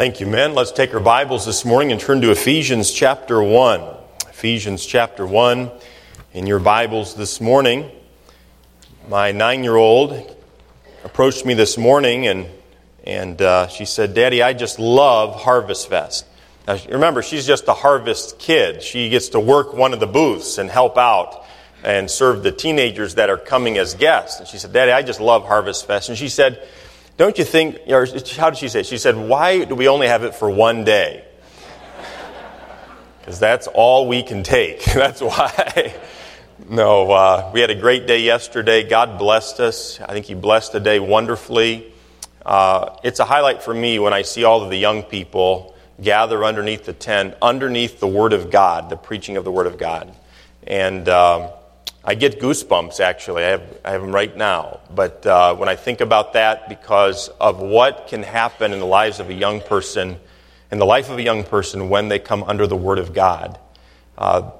Thank you, men. Let's take our Bibles this morning and turn to Ephesians chapter 1. Ephesians chapter 1 in your Bibles this morning. My nine year old approached me this morning and, and uh, she said, Daddy, I just love Harvest Fest. Now, remember, she's just a harvest kid. She gets to work one of the booths and help out and serve the teenagers that are coming as guests. And she said, Daddy, I just love Harvest Fest. And she said, don't you think, or how did she say? it? She said, Why do we only have it for one day? Because that's all we can take. that's why. no, uh, we had a great day yesterday. God blessed us. I think He blessed the day wonderfully. Uh, it's a highlight for me when I see all of the young people gather underneath the tent, underneath the Word of God, the preaching of the Word of God. And. Um, I get goosebumps, actually. I have, I have them right now. But uh, when I think about that, because of what can happen in the lives of a young person, in the life of a young person when they come under the Word of God, uh,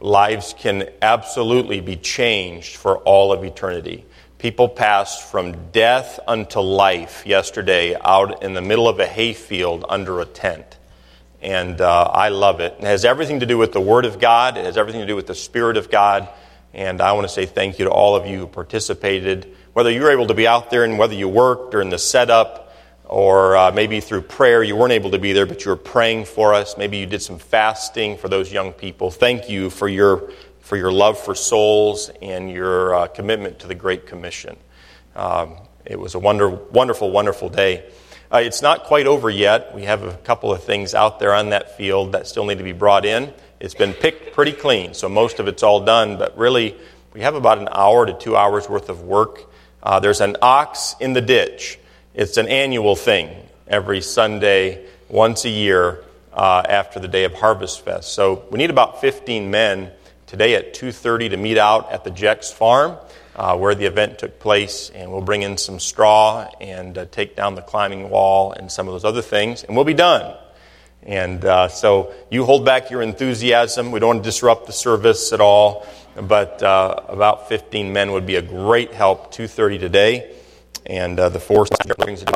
lives can absolutely be changed for all of eternity. People passed from death unto life yesterday out in the middle of a hayfield under a tent. And uh, I love it. It has everything to do with the Word of God, it has everything to do with the Spirit of God. And I want to say thank you to all of you who participated, whether you were able to be out there and whether you worked or in the setup, or uh, maybe through prayer you weren't able to be there, but you were praying for us. Maybe you did some fasting for those young people. Thank you for your, for your love for souls and your uh, commitment to the Great Commission. Um, it was a wonder, wonderful, wonderful day. Uh, it's not quite over yet. We have a couple of things out there on that field that still need to be brought in. It's been picked pretty clean, so most of it's all done, but really, we have about an hour to two hours worth of work. Uh, there's an ox in the ditch. It's an annual thing every Sunday, once a year uh, after the day of Harvest Fest. So we need about 15 men today at 2.30 to meet out at the Jex Farm uh, where the event took place, and we'll bring in some straw and uh, take down the climbing wall and some of those other things, and we'll be done. And uh, so you hold back your enthusiasm. We don't want to disrupt the service at all, but uh, about 15 men would be a great help. 2:30 today, and uh, the force brings it.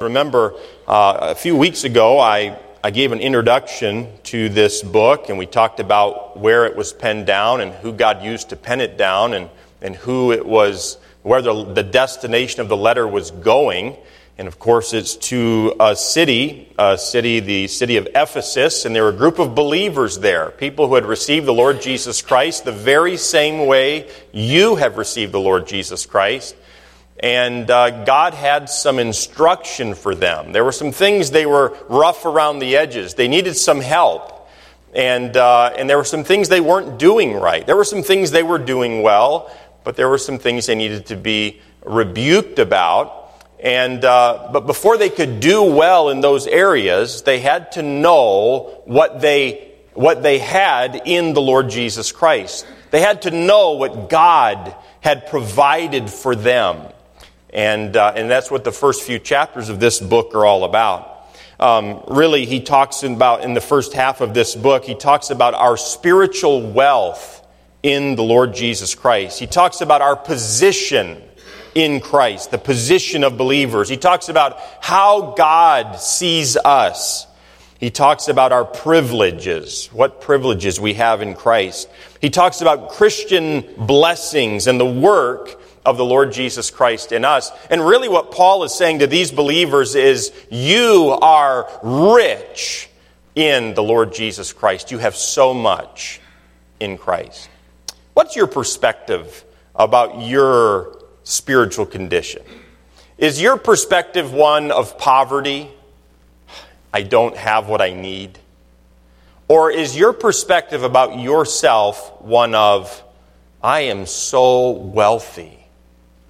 Remember, uh, a few weeks ago, I I gave an introduction to this book, and we talked about where it was penned down and who God used to pen it down, and and who it was, where the, the destination of the letter was going. And of course, it's to a city, a city, the city of Ephesus, and there were a group of believers there, people who had received the Lord Jesus Christ the very same way you have received the Lord Jesus Christ. And uh, God had some instruction for them. There were some things they were rough around the edges. They needed some help. And, uh, and there were some things they weren't doing right. There were some things they were doing well, but there were some things they needed to be rebuked about. And, uh, but before they could do well in those areas, they had to know what they, what they had in the Lord Jesus Christ. They had to know what God had provided for them. And, uh, and that's what the first few chapters of this book are all about. Um, really, he talks about, in the first half of this book, he talks about our spiritual wealth in the Lord Jesus Christ. He talks about our position in Christ, the position of believers. He talks about how God sees us. He talks about our privileges, what privileges we have in Christ. He talks about Christian blessings and the work of the Lord Jesus Christ in us. And really, what Paul is saying to these believers is, You are rich in the Lord Jesus Christ. You have so much in Christ. What's your perspective about your spiritual condition? Is your perspective one of poverty? I don't have what I need? Or is your perspective about yourself one of, I am so wealthy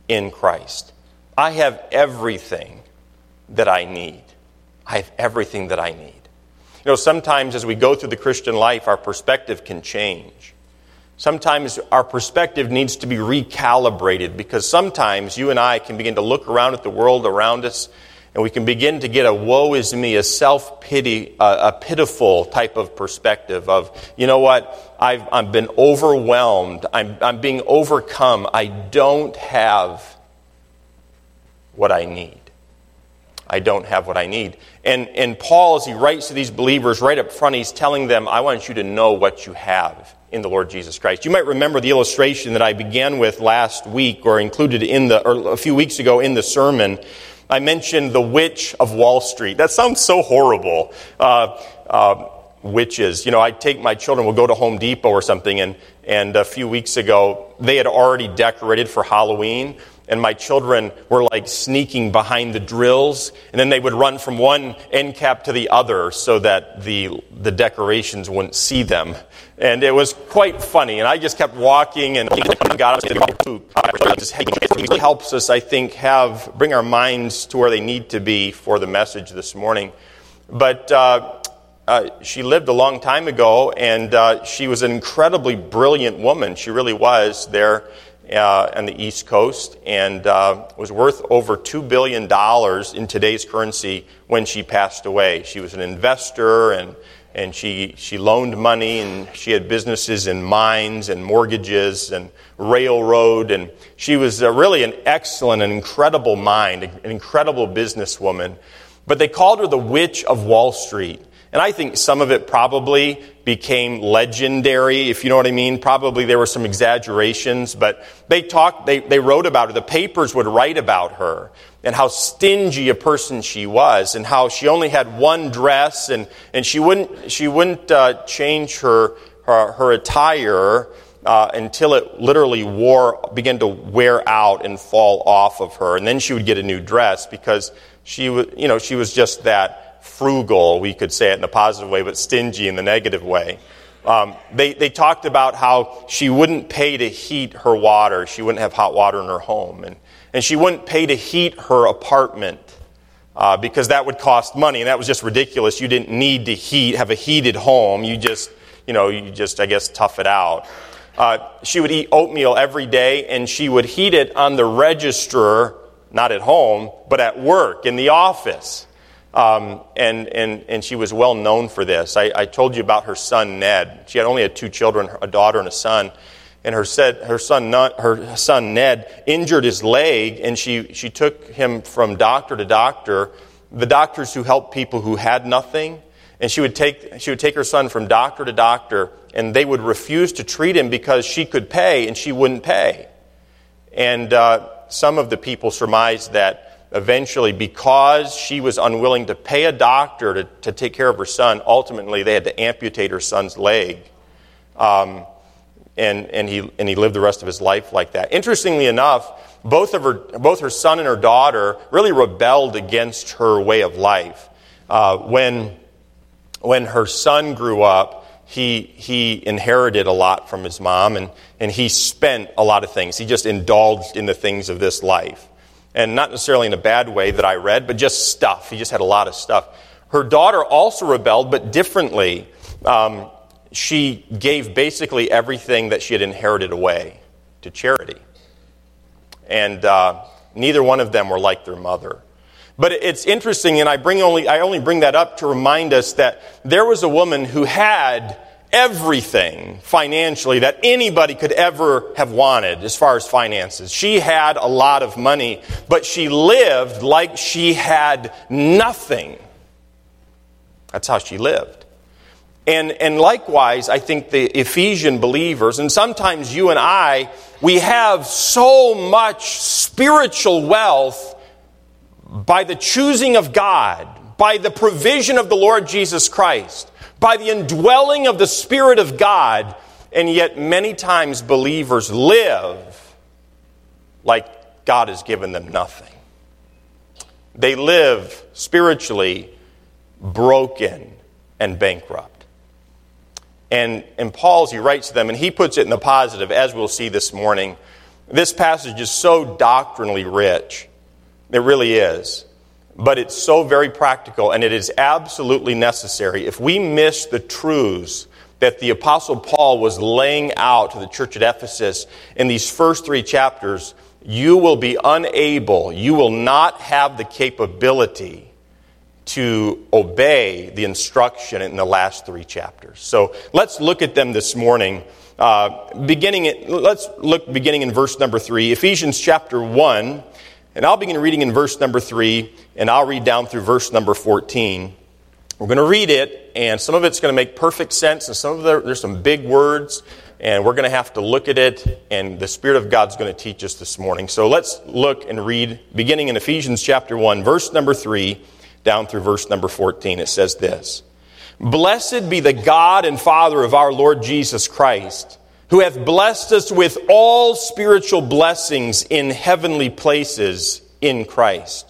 in Christ? I have everything that I need. I have everything that I need. You know, sometimes as we go through the Christian life, our perspective can change. Sometimes our perspective needs to be recalibrated because sometimes you and I can begin to look around at the world around us and we can begin to get a woe is me, a self pity, a, pitiful type of perspective of, you know what, I've, I've been overwhelmed, I'm, I'm being overcome, I don't have what I need. I don't have what I need. And, and Paul, as he writes to these believers right up front, he's telling them, I want you to know what you have in the Lord Jesus Christ. You might remember the illustration that I began with last week or included in the, or a few weeks ago in the sermon. I mentioned the witch of Wall Street. That sounds so horrible. Uh, uh, witches. You know, I take my children, we'll go to Home Depot or something, and, and a few weeks ago, they had already decorated for Halloween and my children were like sneaking behind the drills, and then they would run from one end cap to the other so that the, the decorations wouldn't see them. And it was quite funny, and I just kept walking and got It helps us, I think, have bring our minds to where they need to be for the message this morning. But uh, uh, she lived a long time ago, and uh, she was an incredibly brilliant woman. She really was there uh, on the East Coast and uh, was worth over $2 billion in today's currency when she passed away. She was an investor and, and she, she loaned money and she had businesses in mines and mortgages and railroad. And she was uh, really an excellent and incredible mind, an incredible businesswoman. But they called her the Witch of Wall Street. And I think some of it probably became legendary, if you know what I mean. Probably there were some exaggerations, but they talked, they, they wrote about her. The papers would write about her and how stingy a person she was and how she only had one dress and, and she wouldn't, she wouldn't uh, change her, her, her attire uh, until it literally wore, began to wear out and fall off of her. And then she would get a new dress because she was, you know, she was just that frugal, we could say it in a positive way, but stingy in the negative way. Um, they, they talked about how she wouldn't pay to heat her water. She wouldn't have hot water in her home. And, and she wouldn't pay to heat her apartment uh, because that would cost money. And that was just ridiculous. You didn't need to heat, have a heated home. You just, you know, you just, I guess, tough it out. Uh, she would eat oatmeal every day and she would heat it on the register, not at home, but at work, in the office. Um, and, and, and she was well known for this. I, I, told you about her son, Ned. She had only had two children, a daughter and a son. And her, said, her, son, her son, Ned, injured his leg, and she, she took him from doctor to doctor, the doctors who helped people who had nothing. And she would, take, she would take her son from doctor to doctor, and they would refuse to treat him because she could pay, and she wouldn't pay. And uh, some of the people surmised that eventually, because she was unwilling to pay a doctor to, to take care of her son, ultimately they had to amputate her son's leg. Um, and, and, he, and he lived the rest of his life like that. Interestingly enough, both, of her, both her son and her daughter really rebelled against her way of life. Uh, when, when her son grew up, he, he inherited a lot from his mom and, and he spent a lot of things. He just indulged in the things of this life and not necessarily in a bad way that I read, but just stuff. He just had a lot of stuff. Her daughter also rebelled, but differently. Um, she gave basically everything that she had inherited away to charity. And uh, neither one of them were like their mother. But it's interesting, and I, bring only, I only bring that up to remind us that there was a woman who had everything financially that anybody could ever have wanted as far as finances. She had a lot of money, but she lived like she had nothing. That's how she lived. And, and likewise, I think the Ephesian believers, and sometimes you and I, we have so much spiritual wealth by the choosing of God, by the provision of the Lord Jesus Christ by the indwelling of the Spirit of God, and yet many times believers live like God has given them nothing. They live spiritually broken and bankrupt. And, and Paul's, he writes to them, and he puts it in the positive, as we'll see this morning, this passage is so doctrinally rich. It really is but it's so very practical and it is absolutely necessary. If we miss the truths that the Apostle Paul was laying out to the church at Ephesus in these first three chapters, you will be unable, you will not have the capability to obey the instruction in the last three chapters. So let's look at them this morning. Uh, beginning, let's look beginning in verse number three, Ephesians chapter one And I'll begin reading in verse number 3, and I'll read down through verse number 14. We're going to read it, and some of it's going to make perfect sense, and some of the, there's some big words, and we're going to have to look at it, and the Spirit of God's going to teach us this morning. So let's look and read, beginning in Ephesians chapter 1, verse number 3, down through verse number 14. It says this Blessed be the God and Father of our Lord Jesus Christ, who hath blessed us with all spiritual blessings in heavenly places in Christ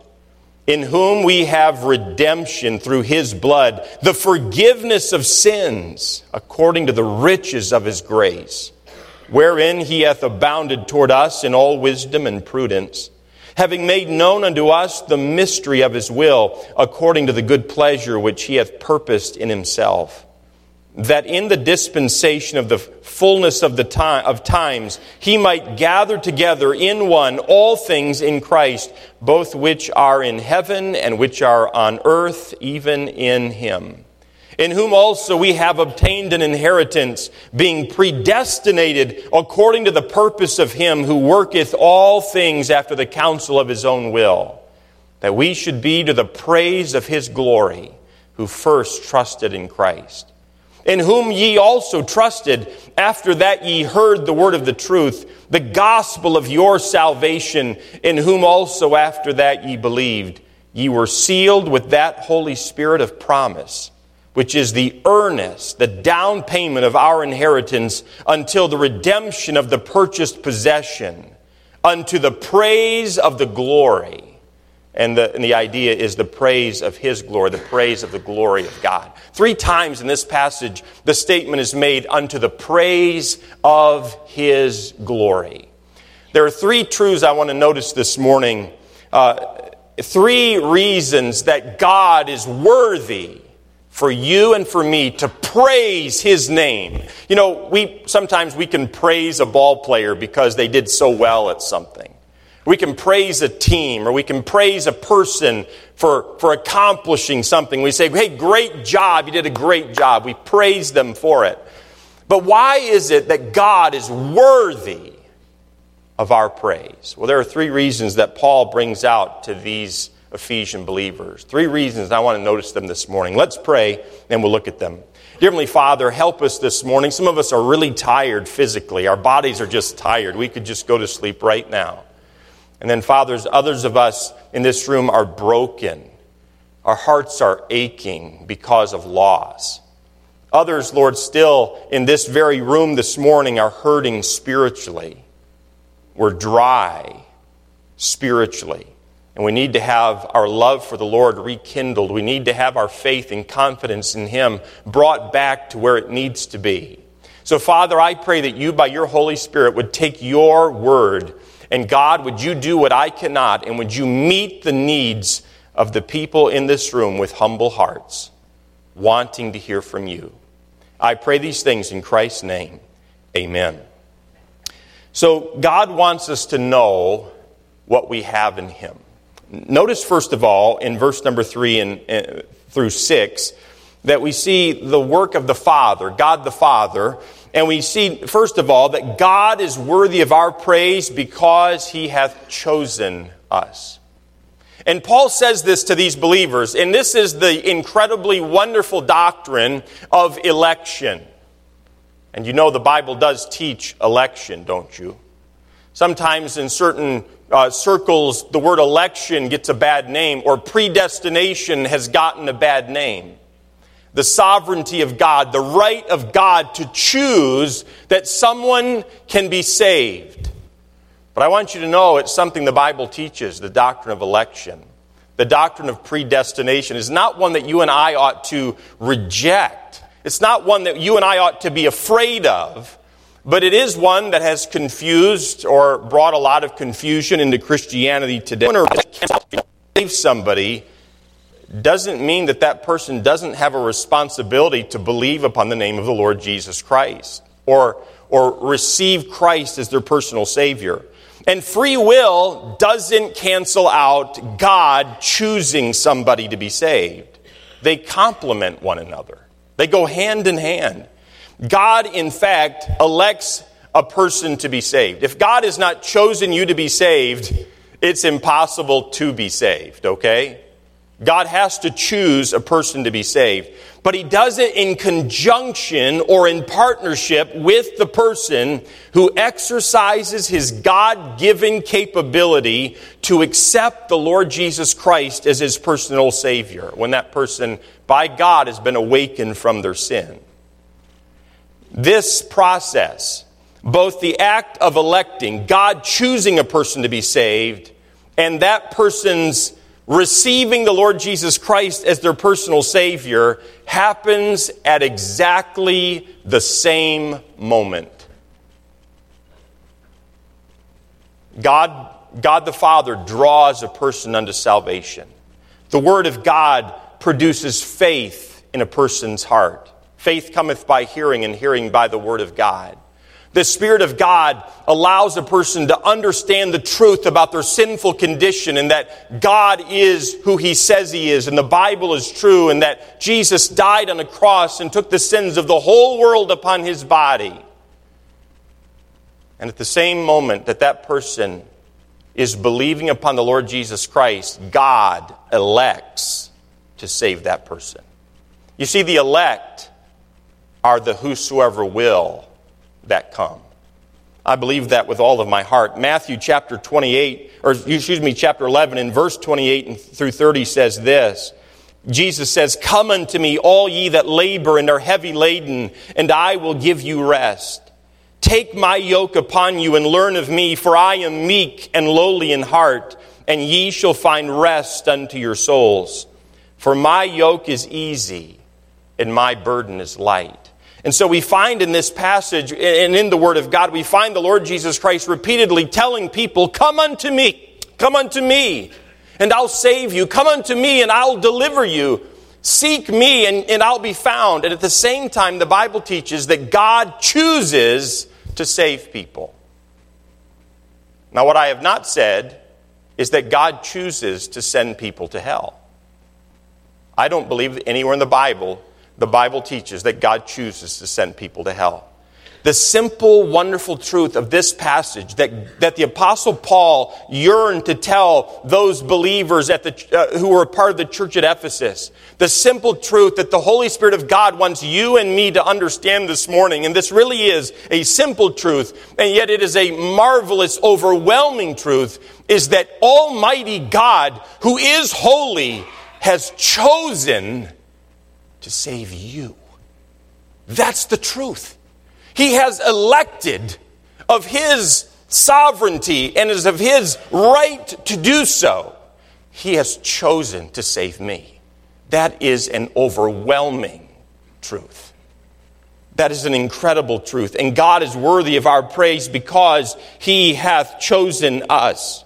in whom we have redemption through his blood, the forgiveness of sins, according to the riches of his grace, wherein he hath abounded toward us in all wisdom and prudence, having made known unto us the mystery of his will, according to the good pleasure which he hath purposed in himself that in the dispensation of the fullness of the time of times he might gather together in one all things in Christ both which are in heaven and which are on earth even in him in whom also we have obtained an inheritance being predestinated according to the purpose of him who worketh all things after the counsel of his own will that we should be to the praise of his glory who first trusted in Christ in whom ye also trusted, after that ye heard the word of the truth, the gospel of your salvation, in whom also after that ye believed. Ye were sealed with that Holy Spirit of promise, which is the earnest, the down payment of our inheritance until the redemption of the purchased possession, unto the praise of the glory and the, and the idea is the praise of His glory, the praise of the glory of God. Three times in this passage, the statement is made unto the praise of His glory. There are three truths I want to notice this morning. Uh, three reasons that God is worthy for you and for me to praise his name. You know, we sometimes we can praise a ball player because they did so well at something. We can praise a team or we can praise a person for, for accomplishing something. We say, hey, great job. You did a great job. We praise them for it. But why is it that God is worthy of our praise? Well, there are three reasons that Paul brings out to these Ephesian believers. Three reasons I want to notice them this morning. Let's pray and we'll look at them. Dear Heavenly Father, help us this morning. Some of us are really tired physically. Our bodies are just tired. We could just go to sleep right now. And then, fathers, others of us in this room are broken. Our hearts are aching because of loss. Others, Lord, still in this very room this morning are hurting spiritually. We're dry spiritually. And we need to have our love for the Lord rekindled. We need to have our faith and confidence in Him brought back to where it needs to be. So, Father, I pray that you, by your Holy Spirit, would take your word and God, would you do what I cannot, and would you meet the needs of the people in this room with humble hearts, wanting to hear from you? I pray these things in Christ's name. Amen. So, God wants us to know what we have in Him. Notice, first of all, in verse number three and, uh, through six, that we see the work of the Father, God the Father, and we see, first of all, that God is worthy of our praise because he hath chosen us. And Paul says this to these believers, and this is the incredibly wonderful doctrine of election. And you know the Bible does teach election, don't you? Sometimes in certain uh, circles, the word election gets a bad name, or predestination has gotten a bad name the sovereignty of God, the right of God to choose that someone can be saved. But I want you to know it's something the Bible teaches the doctrine of election. The doctrine of predestination is not one that you and I ought to reject. It's not one that you and I ought to be afraid of, but it is one that has confused or brought a lot of confusion into Christianity today. Save somebody doesn't mean that that person doesn't have a responsibility to believe upon the name of the Lord Jesus Christ or, or receive Christ as their personal Savior. And free will doesn't cancel out God choosing somebody to be saved. They complement one another, they go hand in hand. God, in fact, elects a person to be saved. If God has not chosen you to be saved, it's impossible to be saved, okay? God has to choose a person to be saved. But he does it in conjunction or in partnership with the person who exercises his God given capability to accept the Lord Jesus Christ as his personal Savior when that person, by God, has been awakened from their sin. This process, both the act of electing, God choosing a person to be saved, and that person's receiving the Lord Jesus Christ as their personal Savior happens at exactly the same moment. God, God the Father draws a person unto salvation. The Word of God produces faith in a person's heart. Faith cometh by hearing, and hearing by the Word of God. The Spirit of God allows a person to understand the truth about their sinful condition and that God is who He says He is and the Bible is true and that Jesus died on a cross and took the sins of the whole world upon His body. And at the same moment that that person is believing upon the Lord Jesus Christ, God elects to save that person. You see, the elect are the whosoever will that come. I believe that with all of my heart. Matthew chapter 28, or excuse me, chapter 11, in verse 28 through 30 says this. Jesus says, Come unto me, all ye that labor and are heavy laden, and I will give you rest. Take my yoke upon you and learn of me, for I am meek and lowly in heart, and ye shall find rest unto your souls. For my yoke is easy, and my burden is light. And so we find in this passage and in the Word of God, we find the Lord Jesus Christ repeatedly telling people, Come unto me, come unto me, and I'll save you. Come unto me, and I'll deliver you. Seek me, and, and I'll be found. And at the same time, the Bible teaches that God chooses to save people. Now, what I have not said is that God chooses to send people to hell. I don't believe anywhere in the Bible the Bible teaches that God chooses to send people to hell. The simple, wonderful truth of this passage that, that the Apostle Paul yearned to tell those believers at the, uh, who were part of the church at Ephesus. The simple truth that the Holy Spirit of God wants you and me to understand this morning. And this really is a simple truth, and yet it is a marvelous, overwhelming truth, is that Almighty God, who is holy, has chosen to save you. That's the truth. He has elected of His sovereignty and is of His right to do so. He has chosen to save me. That is an overwhelming truth. That is an incredible truth. And God is worthy of our praise because He hath chosen us.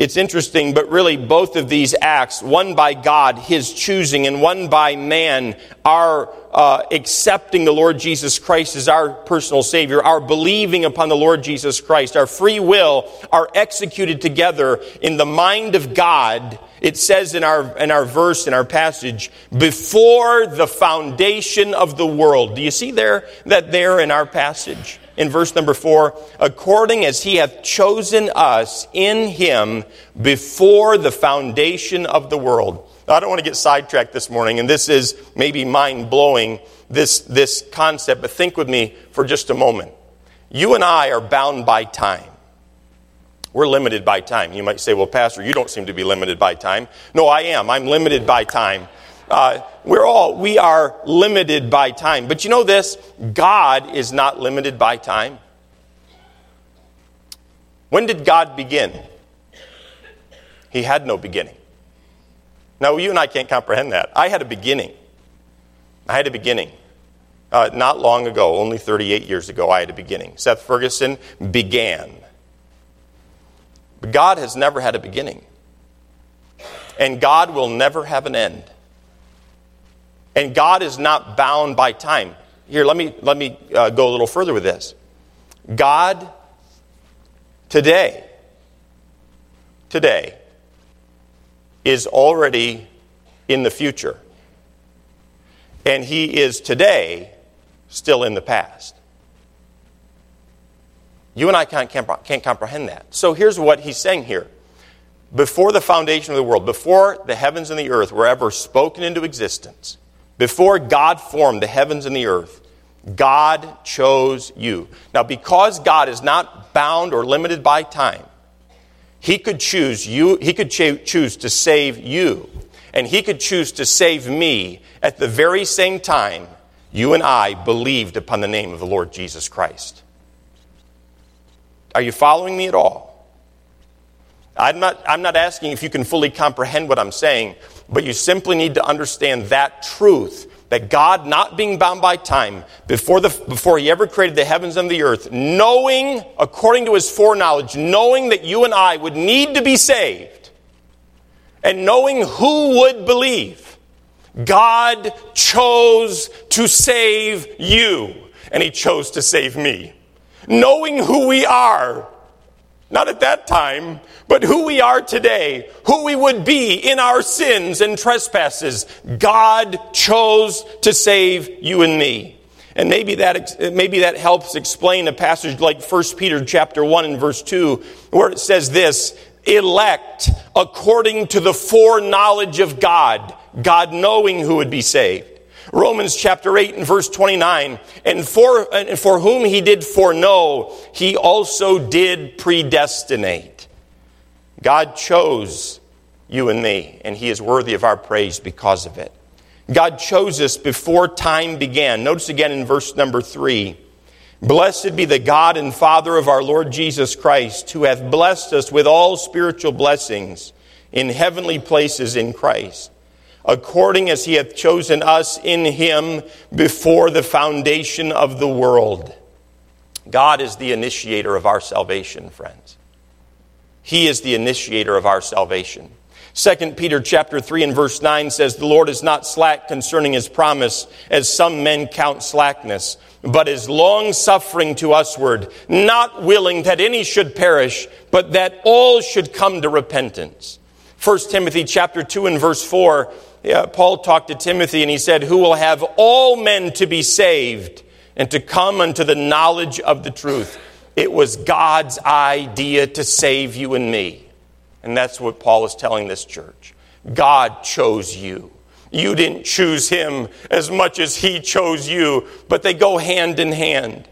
It's interesting, but really both of these acts, one by God, His choosing, and one by man, our uh, accepting the Lord Jesus Christ as our personal Savior, our believing upon the Lord Jesus Christ, our free will, are executed together in the mind of God. It says in our, in our verse, in our passage, before the foundation of the world. Do you see there that there in our passage? In verse number four, according as he hath chosen us in him before the foundation of the world. Now, I don't want to get sidetracked this morning, and this is maybe mind blowing, this, this concept, but think with me for just a moment. You and I are bound by time. We're limited by time. You might say, well, Pastor, you don't seem to be limited by time. No, I am. I'm limited by time. Uh, we're all, we are limited by time. But you know this? God is not limited by time. When did God begin? He had no beginning. Now, you and I can't comprehend that. I had a beginning. I had a beginning. Uh, not long ago, only 38 years ago, I had a beginning. Seth Ferguson began. But God has never had a beginning. and God will never have an end. And God is not bound by time. Here, let me, let me uh, go a little further with this. God, today, today, is already in the future. And He is today still in the past. You and I can't, can't, can't comprehend that. So here's what He's saying here. Before the foundation of the world, before the heavens and the earth were ever spoken into existence, before God formed the heavens and the earth, God chose you. Now, because God is not bound or limited by time, He could choose you, He could choose to save you, and He could choose to save me at the very same time you and I believed upon the name of the Lord Jesus Christ. Are you following me at all? I'm not, I'm not asking if you can fully comprehend what I'm saying, but you simply need to understand that truth that God, not being bound by time, before, the, before He ever created the heavens and the earth, knowing, according to His foreknowledge, knowing that you and I would need to be saved, and knowing who would believe, God chose to save you, and He chose to save me. Knowing who we are, not at that time, but who we are today, who we would be in our sins and trespasses, God chose to save you and me. And maybe that, maybe that helps explain a passage like 1 Peter chapter 1 and verse 2, where it says this, elect according to the foreknowledge of God, God knowing who would be saved. Romans chapter 8 and verse 29, and for, and for whom he did foreknow, he also did predestinate. God chose you and me, and he is worthy of our praise because of it. God chose us before time began. Notice again in verse number 3. Blessed be the God and Father of our Lord Jesus Christ, who hath blessed us with all spiritual blessings in heavenly places in Christ according as he hath chosen us in him before the foundation of the world. God is the initiator of our salvation, friends. He is the initiator of our salvation. 2 Peter chapter 3 and verse 9 says, The Lord is not slack concerning his promise, as some men count slackness, but is long suffering to usward, not willing that any should perish, but that all should come to repentance. 1 Timothy chapter 2 and verse 4 yeah, Paul talked to Timothy and he said, Who will have all men to be saved and to come unto the knowledge of the truth. It was God's idea to save you and me. And that's what Paul is telling this church. God chose you. You didn't choose him as much as he chose you, but they go hand in hand.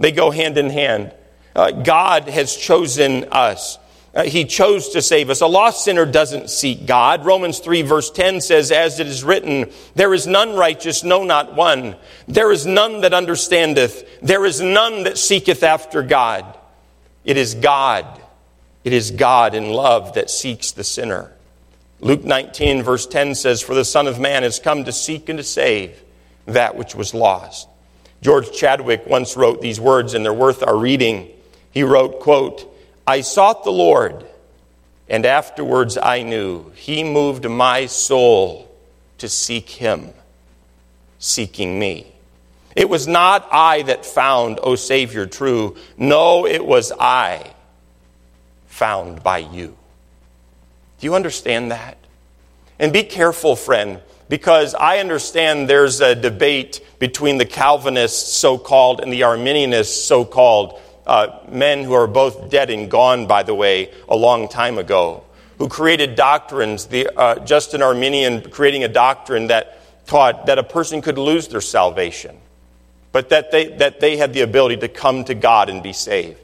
They go hand in hand. Uh, God has chosen us. Uh, he chose to save us. A lost sinner doesn't seek God. Romans 3 verse 10 says, as it is written, there is none righteous, no, not one. There is none that understandeth. There is none that seeketh after God. It is God. It is God in love that seeks the sinner. Luke 19 verse 10 says, for the Son of Man has come to seek and to save that which was lost. George Chadwick once wrote these words and they're worth our reading. He wrote, quote, I sought the Lord, and afterwards I knew He moved my soul to seek Him, seeking me. It was not I that found, O Savior, true. No, it was I found by you. Do you understand that? And be careful, friend, because I understand there's a debate between the Calvinists, so called, and the Arminianists, so called, uh, men who are both dead and gone, by the way, a long time ago, who created doctrines, the, uh, Justin Arminian creating a doctrine that taught that a person could lose their salvation, but that they, that they had the ability to come to God and be saved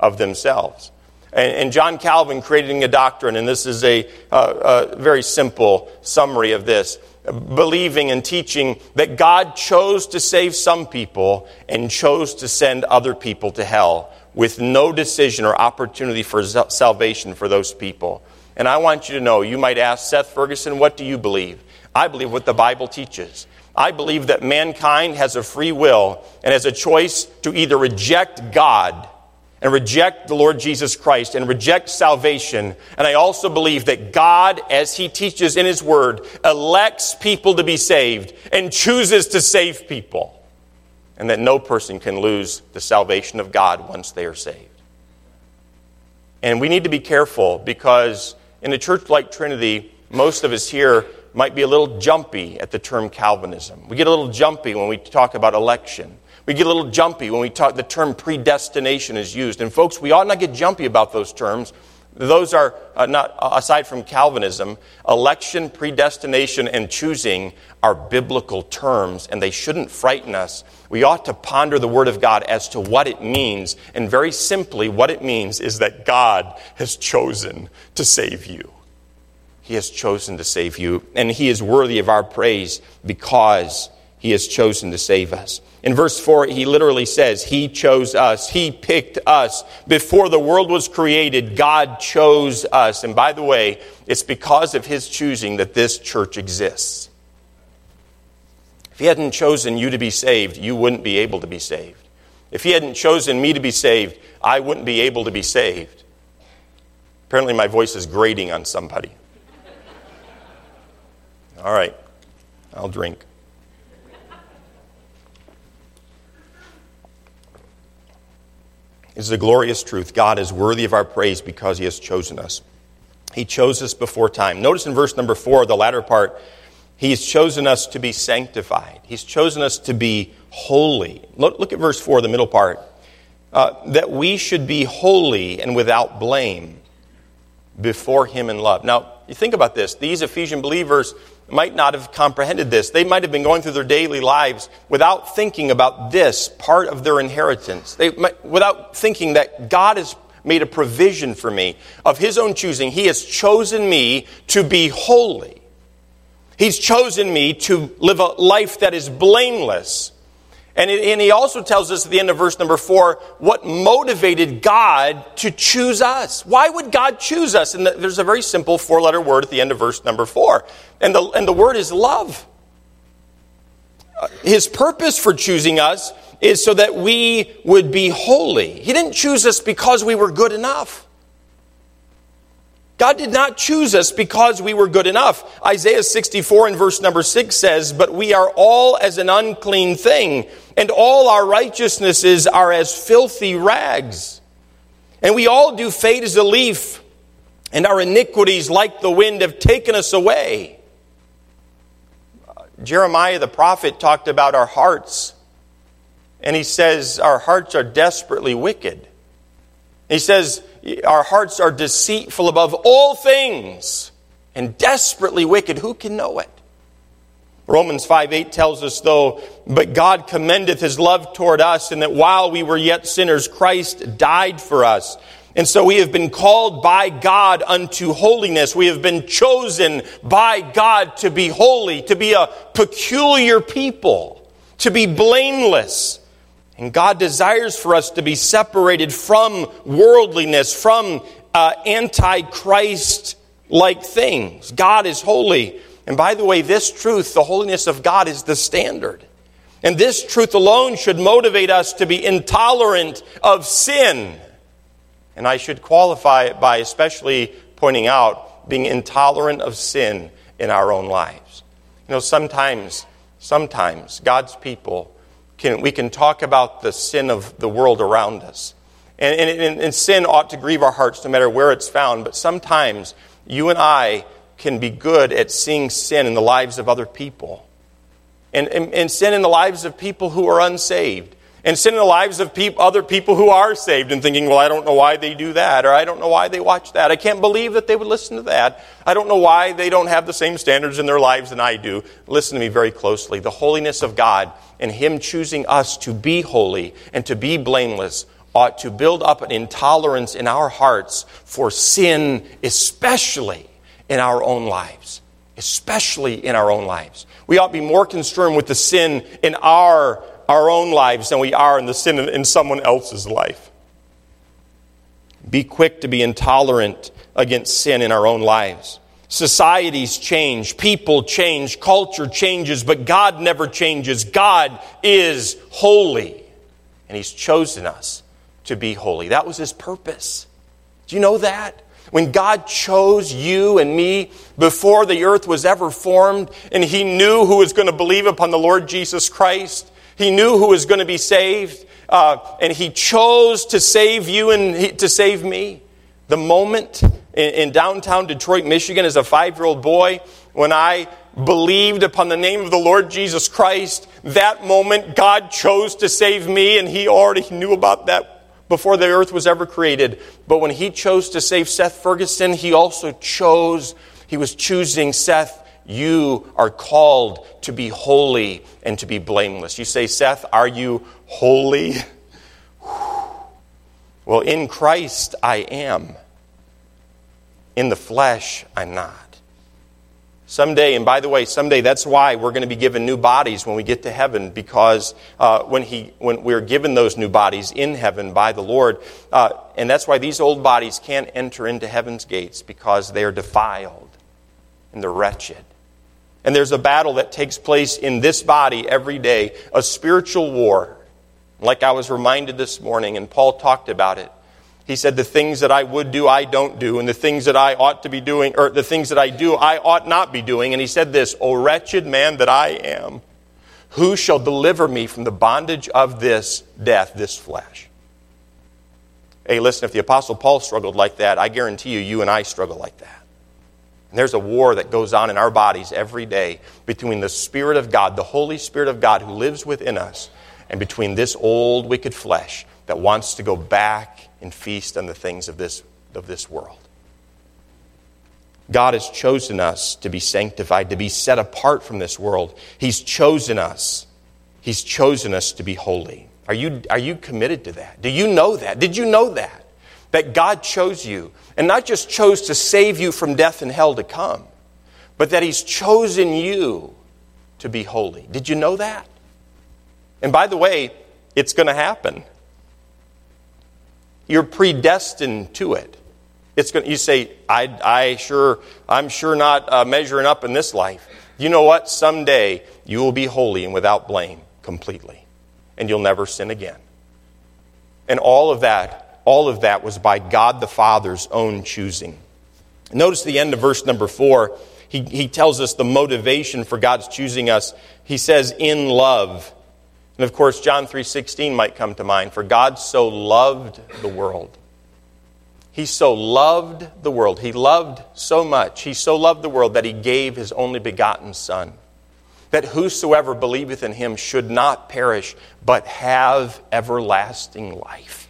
of themselves. And, and John Calvin creating a doctrine, and this is a, uh, a very simple summary of this believing and teaching that God chose to save some people and chose to send other people to hell with no decision or opportunity for salvation for those people. And I want you to know, you might ask, Seth Ferguson, what do you believe? I believe what the Bible teaches. I believe that mankind has a free will and has a choice to either reject God and reject the Lord Jesus Christ and reject salvation. And I also believe that God, as He teaches in His Word, elects people to be saved and chooses to save people. And that no person can lose the salvation of God once they are saved. And we need to be careful because in a church like Trinity, most of us here might be a little jumpy at the term Calvinism. We get a little jumpy when we talk about election. We get a little jumpy when we talk, the term predestination is used. And folks, we ought not get jumpy about those terms. Those are uh, not, uh, aside from Calvinism, election, predestination, and choosing are biblical terms, and they shouldn't frighten us. We ought to ponder the Word of God as to what it means. And very simply, what it means is that God has chosen to save you. He has chosen to save you, and He is worthy of our praise because He has chosen to save us. In verse 4, he literally says, He chose us. He picked us. Before the world was created, God chose us. And by the way, it's because of His choosing that this church exists. If He hadn't chosen you to be saved, you wouldn't be able to be saved. If He hadn't chosen me to be saved, I wouldn't be able to be saved. Apparently, my voice is grating on somebody. All right, I'll drink. Is a glorious truth. God is worthy of our praise because He has chosen us. He chose us before time. Notice in verse number four, the latter part, He's chosen us to be sanctified. He's chosen us to be holy. Look, look at verse four, the middle part. Uh, that we should be holy and without blame before Him in love. Now, you think about this. These Ephesian believers might not have comprehended this. They might have been going through their daily lives without thinking about this part of their inheritance. They, without thinking that God has made a provision for me of His own choosing. He has chosen me to be holy. He's chosen me to live a life that is blameless. And, it, and he also tells us at the end of verse number four what motivated God to choose us. Why would God choose us? And there's a very simple four letter word at the end of verse number four. And the, and the word is love. Uh, his purpose for choosing us is so that we would be holy. He didn't choose us because we were good enough. God did not choose us because we were good enough. Isaiah 64 and verse number 6 says, But we are all as an unclean thing, and all our righteousnesses are as filthy rags. And we all do fade as a leaf, and our iniquities, like the wind, have taken us away. Jeremiah the prophet talked about our hearts, and he says, Our hearts are desperately wicked. He says, our hearts are deceitful above all things and desperately wicked. Who can know it? Romans 5 8 tells us, though, but God commendeth his love toward us, and that while we were yet sinners, Christ died for us. And so we have been called by God unto holiness. We have been chosen by God to be holy, to be a peculiar people, to be blameless. And God desires for us to be separated from worldliness, from uh, antichrist like things. God is holy. And by the way, this truth, the holiness of God, is the standard. And this truth alone should motivate us to be intolerant of sin. And I should qualify it by especially pointing out being intolerant of sin in our own lives. You know, sometimes, sometimes God's people can, we can talk about the sin of the world around us. And, and, and, sin ought to grieve our hearts no matter where it's found, but sometimes you and I can be good at seeing sin in the lives of other people. And, and, and sin in the lives of people who are unsaved and sin in the lives of peop- other people who are saved and thinking, well, I don't know why they do that, or I don't know why they watch that. I can't believe that they would listen to that. I don't know why they don't have the same standards in their lives than I do. Listen to me very closely. The holiness of God and Him choosing us to be holy and to be blameless ought to build up an intolerance in our hearts for sin, especially in our own lives. Especially in our own lives. We ought to be more concerned with the sin in our our own lives than we are in the sin in someone else's life. Be quick to be intolerant against sin in our own lives. Societies change, people change, culture changes, but God never changes. God is holy, and He's chosen us to be holy. That was his purpose. Do you know that? When God chose you and me before the earth was ever formed, and He knew who was going to believe upon the Lord Jesus Christ, He knew who was going to be saved, uh, and He chose to save you and to save me. The moment in, in downtown Detroit, Michigan, as a five year old boy, when I believed upon the name of the Lord Jesus Christ, that moment God chose to save me, and He already knew about that before the earth was ever created. But when he chose to save Seth Ferguson, he also chose, he was choosing Seth. You are called to be holy and to be blameless. You say, Seth, are you holy? Well, in Christ I am. In the flesh, I'm not. Someday, and by the way, someday that's why we're going to be given new bodies when we get to heaven, because uh, when, he, when we're given those new bodies in heaven by the Lord, uh, and that's why these old bodies can't enter into heaven's gates because they are defiled and they're wretched. And there's a battle that takes place in this body every day, a spiritual war. Like I was reminded this morning, and Paul talked about it. He said, The things that I would do, I don't do, and the things that I ought to be doing, or the things that I do, I ought not be doing. And he said this, O wretched man that I am, who shall deliver me from the bondage of this death, this flesh? Hey, listen, if the Apostle Paul struggled like that, I guarantee you, you and I struggle like that. And there's a war that goes on in our bodies every day between the Spirit of God, the Holy Spirit of God who lives within us, and between this old, wicked flesh that wants to go back and feast on the things of this, of this world. God has chosen us to be sanctified, to be set apart from this world. He's chosen us. He's chosen us to be holy. Are you, are you committed to that? Do you know that? Did you know that? That God chose you, and not just chose to save you from death and hell to come, but that He's chosen you to be holy. Did you know that? And by the way, it's going to happen. You're predestined to it. It's going, you say, I, I sure, I'm sure not uh, measuring up in this life. You know what? Someday you will be holy and without blame completely, and you'll never sin again. And all of that, all of that was by God the Father's own choosing. Notice the end of verse number four. He, he tells us the motivation for God's choosing us. He says, in love. And of course, John 3:16 might come to mind, for God so loved the world. He so loved the world. He loved so much. He so loved the world that he gave his only begotten son. That whosoever believeth in him should not perish, but have everlasting life.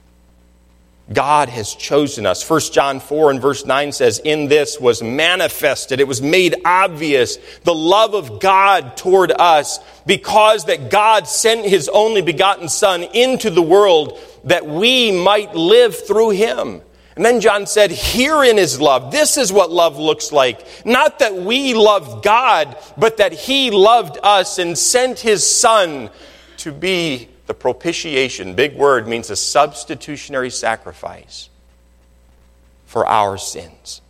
God has chosen us. 1 John 4 and verse 9 says, In this was manifested, it was made obvious the love of God toward us because that God sent his only begotten Son into the world that we might live through him. And then John said, Herein is love. This is what love looks like. Not that we loved God, but that he loved us and sent his Son to be the propitiation, big word, means a substitutionary sacrifice for our sins.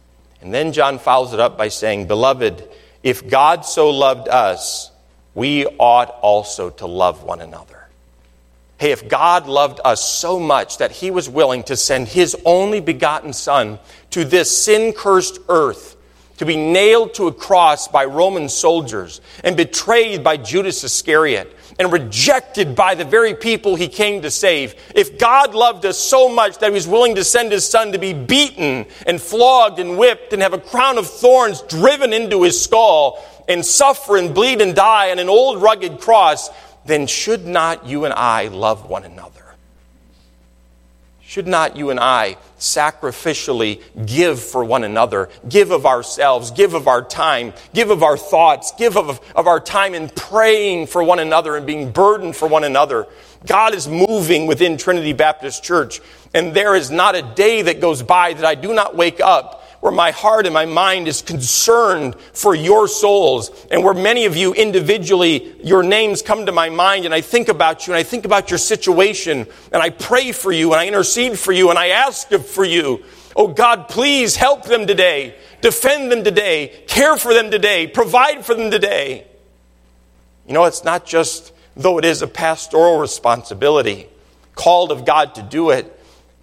And then John follows it up by saying, Beloved, if God so loved us, we ought also to love one another. Hey, if God loved us so much that he was willing to send his only begotten Son to this sin cursed earth to be nailed to a cross by Roman soldiers and betrayed by Judas Iscariot and rejected by the very people he came to save. If God loved us so much that he was willing to send his son to be beaten and flogged and whipped and have a crown of thorns driven into his skull and suffer and bleed and die on an old rugged cross, then should not you and I love one another? Should not you and I sacrificially give for one another, give of ourselves, give of our time, give of our thoughts, give of, of our time in praying for one another and being burdened for one another? God is moving within Trinity Baptist Church, and there is not a day that goes by that I do not wake up where my heart and my mind is concerned for your souls, and where many of you individually, your names come to my mind, and I think about you, and I think about your situation, and I pray for you, and I intercede for you, and I ask for you. Oh God, please help them today, defend them today, care for them today, provide for them today. You know, it's not just, though it is a pastoral responsibility, called of God to do it,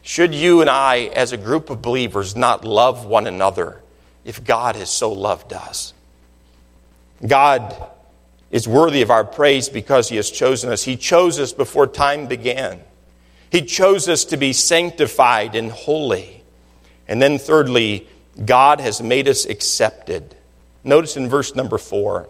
Should you and I, as a group of believers, not love one another if God has so loved us? God is worthy of our praise because He has chosen us. He chose us before time began. He chose us to be sanctified and holy. And then, thirdly, God has made us accepted. Notice in verse number four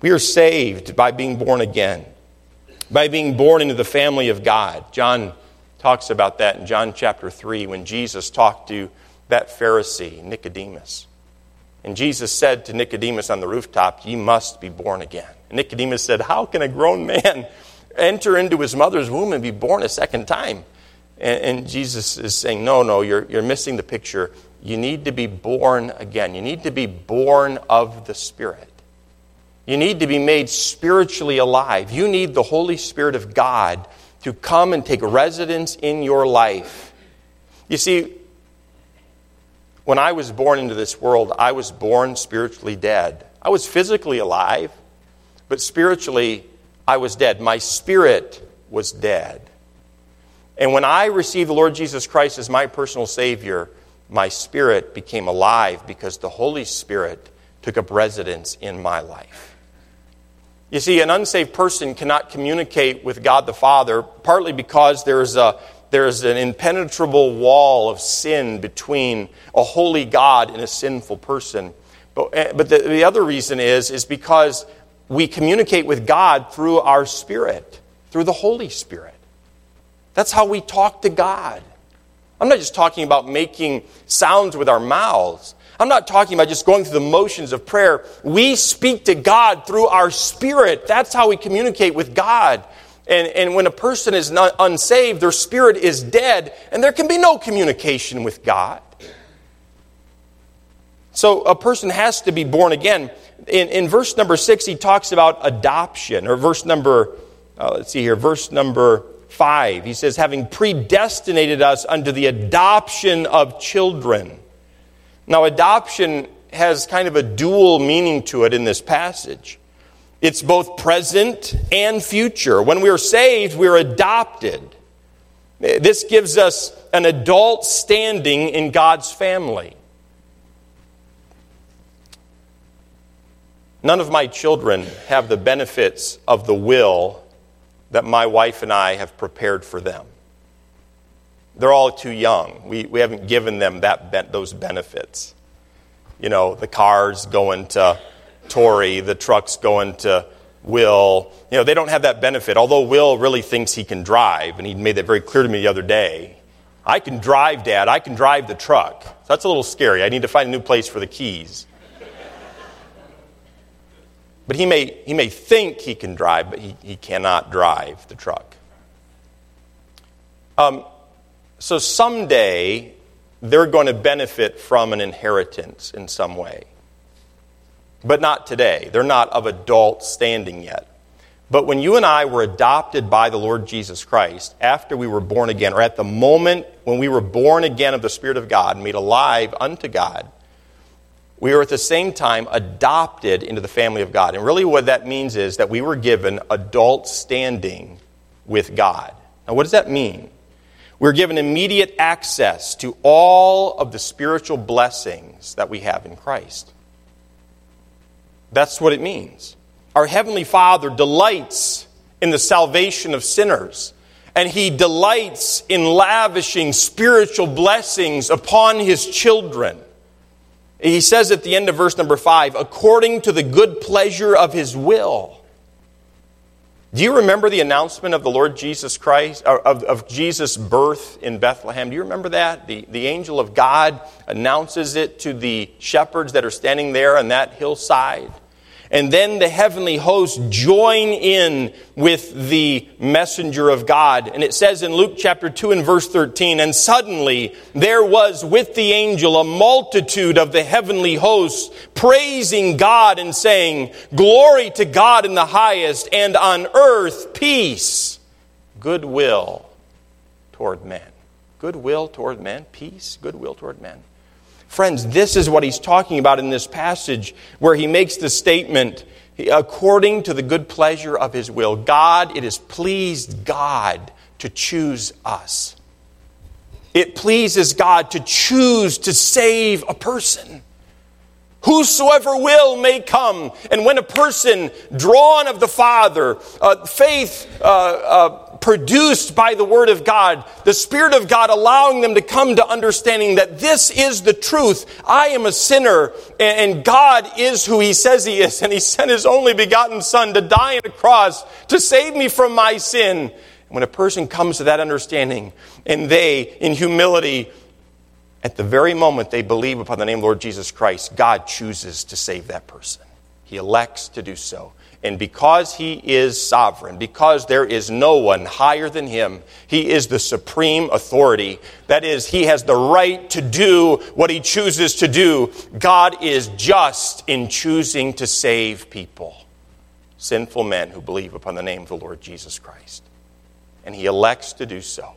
We are saved by being born again, by being born into the family of God. John talks about that in John chapter 3 when Jesus talked to that Pharisee, Nicodemus. And Jesus said to Nicodemus on the rooftop, Ye must be born again. And Nicodemus said, How can a grown man enter into his mother's womb and be born a second time. And, and Jesus is saying, No, no, you're, you're missing the picture. You need to be born again. You need to be born of the Spirit. You need to be made spiritually alive. You need the Holy Spirit of God to come and take residence in your life. You see, when I was born into this world, I was born spiritually dead. I was physically alive, but spiritually I was dead. My spirit was dead. And when I received the Lord Jesus Christ as my personal Savior, my spirit became alive because the Holy Spirit took up residence in my life. You see, an unsaved person cannot communicate with God the Father, partly because there's, a, there's an impenetrable wall of sin between a holy God and a sinful person. But, eh, but the, the other reason is, is because we communicate with God through our spirit, through the Holy Spirit. That's how we talk to God. I'm not just talking about making sounds with our mouths. I'm not talking about just going through the motions of prayer. We speak to God through our spirit. That's how we communicate with God. And, and when a person is not unsaved, their spirit is dead, and there can be no communication with God. So a person has to be born again in, in verse number six, he talks about adoption, or verse number, uh, let's see here, verse number five. He says, having predestinated us unto the adoption of children. Now, adoption has kind of a dual meaning to it in this passage. It's both present and future. When we are saved, we are adopted. This gives us an adult standing in God's family. None of my children have the benefits of the will that my wife and I have prepared for them. They're all too young. We, we haven't given them that, those benefits. You know, the cars going to Tory, the trucks going to Will. You know, they don't have that benefit, although Will really thinks he can drive, and he made that very clear to me the other day. I can drive, Dad. I can drive the truck. That's a little scary. I need to find a new place for the keys. But he may, he may think he can drive, but he, he cannot drive the truck. Um, so someday, they're going to benefit from an inheritance in some way. But not today. They're not of adult standing yet. But when you and I were adopted by the Lord Jesus Christ, after we were born again, or at the moment when we were born again of the Spirit of God, made alive unto God, we are at the same time adopted into the family of God. And really, what that means is that we were given adult standing with God. Now, what does that mean? We're given immediate access to all of the spiritual blessings that we have in Christ. That's what it means. Our Heavenly Father delights in the salvation of sinners, and He delights in lavishing spiritual blessings upon His children. He says at the end of verse number five, according to the good pleasure of his will. Do you remember the announcement of the Lord Jesus Christ, of, of Jesus' birth in Bethlehem? Do you remember that? The, the angel of God announces it to the shepherds that are standing there on that hillside. And then the heavenly hosts join in with the messenger of God. And it says in Luke chapter 2 and verse 13, and suddenly there was with the angel a multitude of the heavenly hosts praising God and saying, Glory to God in the highest, and on earth peace, goodwill toward men. Goodwill toward men, peace, goodwill toward men. Friends, this is what he's talking about in this passage where he makes the statement, according to the good pleasure of his will. God, it has pleased God to choose us. It pleases God to choose to save a person. Whosoever will may come. And when a person drawn of the Father, uh, faith uh, uh, produced by the Word of God, the Spirit of God allowing them to come to understanding that this is the truth. I am a sinner, and God is who He says He is, and He sent His only begotten Son to die on a cross to save me from my sin. When a person comes to that understanding, and they, in humility, at the very moment they believe upon the name of Lord Jesus Christ, God chooses to save that person. He elects to do so. And because he is sovereign, because there is no one higher than him, he is the supreme authority. That is, he has the right to do what he chooses to do. God is just in choosing to save people, sinful men who believe upon the name of the Lord Jesus Christ. And he elects to do so.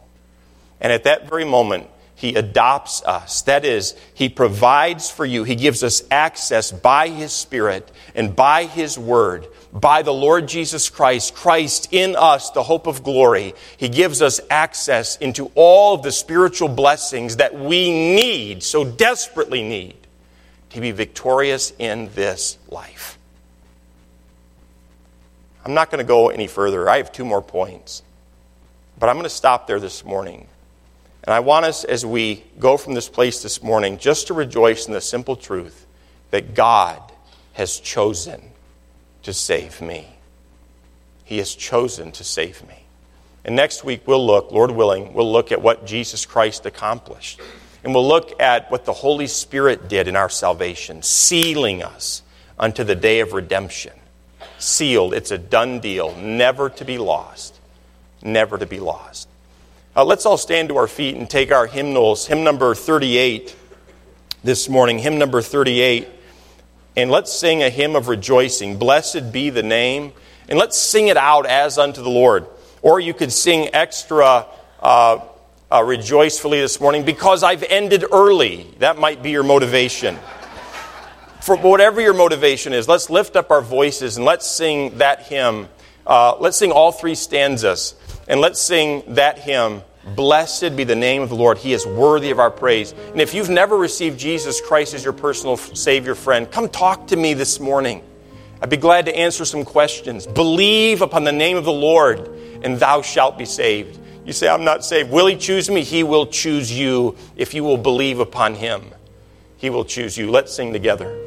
And at that very moment, he adopts us. That is, He provides for you. He gives us access by His Spirit and by His Word, by the Lord Jesus Christ, Christ in us, the hope of glory. He gives us access into all of the spiritual blessings that we need, so desperately need, to be victorious in this life. I'm not going to go any further. I have two more points. But I'm going to stop there this morning. And I want us, as we go from this place this morning, just to rejoice in the simple truth that God has chosen to save me. He has chosen to save me. And next week, we'll look, Lord willing, we'll look at what Jesus Christ accomplished. And we'll look at what the Holy Spirit did in our salvation, sealing us unto the day of redemption. Sealed, it's a done deal, never to be lost. Never to be lost. Uh, let's all stand to our feet and take our hymnals. Hymn number 38 this morning, hymn number 38. And let's sing a hymn of rejoicing. Blessed be the name. And let's sing it out as unto the Lord. Or you could sing extra uh, uh, rejoicefully this morning because I've ended early. That might be your motivation. For whatever your motivation is, let's lift up our voices and let's sing that hymn. Uh, let's sing all three stanzas. And let's sing that hymn, Blessed be the name of the Lord. He is worthy of our praise. And if you've never received Jesus Christ as your personal Savior friend, come talk to me this morning. I'd be glad to answer some questions. Believe upon the name of the Lord, and thou shalt be saved. You say, I'm not saved. Will He choose me? He will choose you if you will believe upon Him. He will choose you. Let's sing together.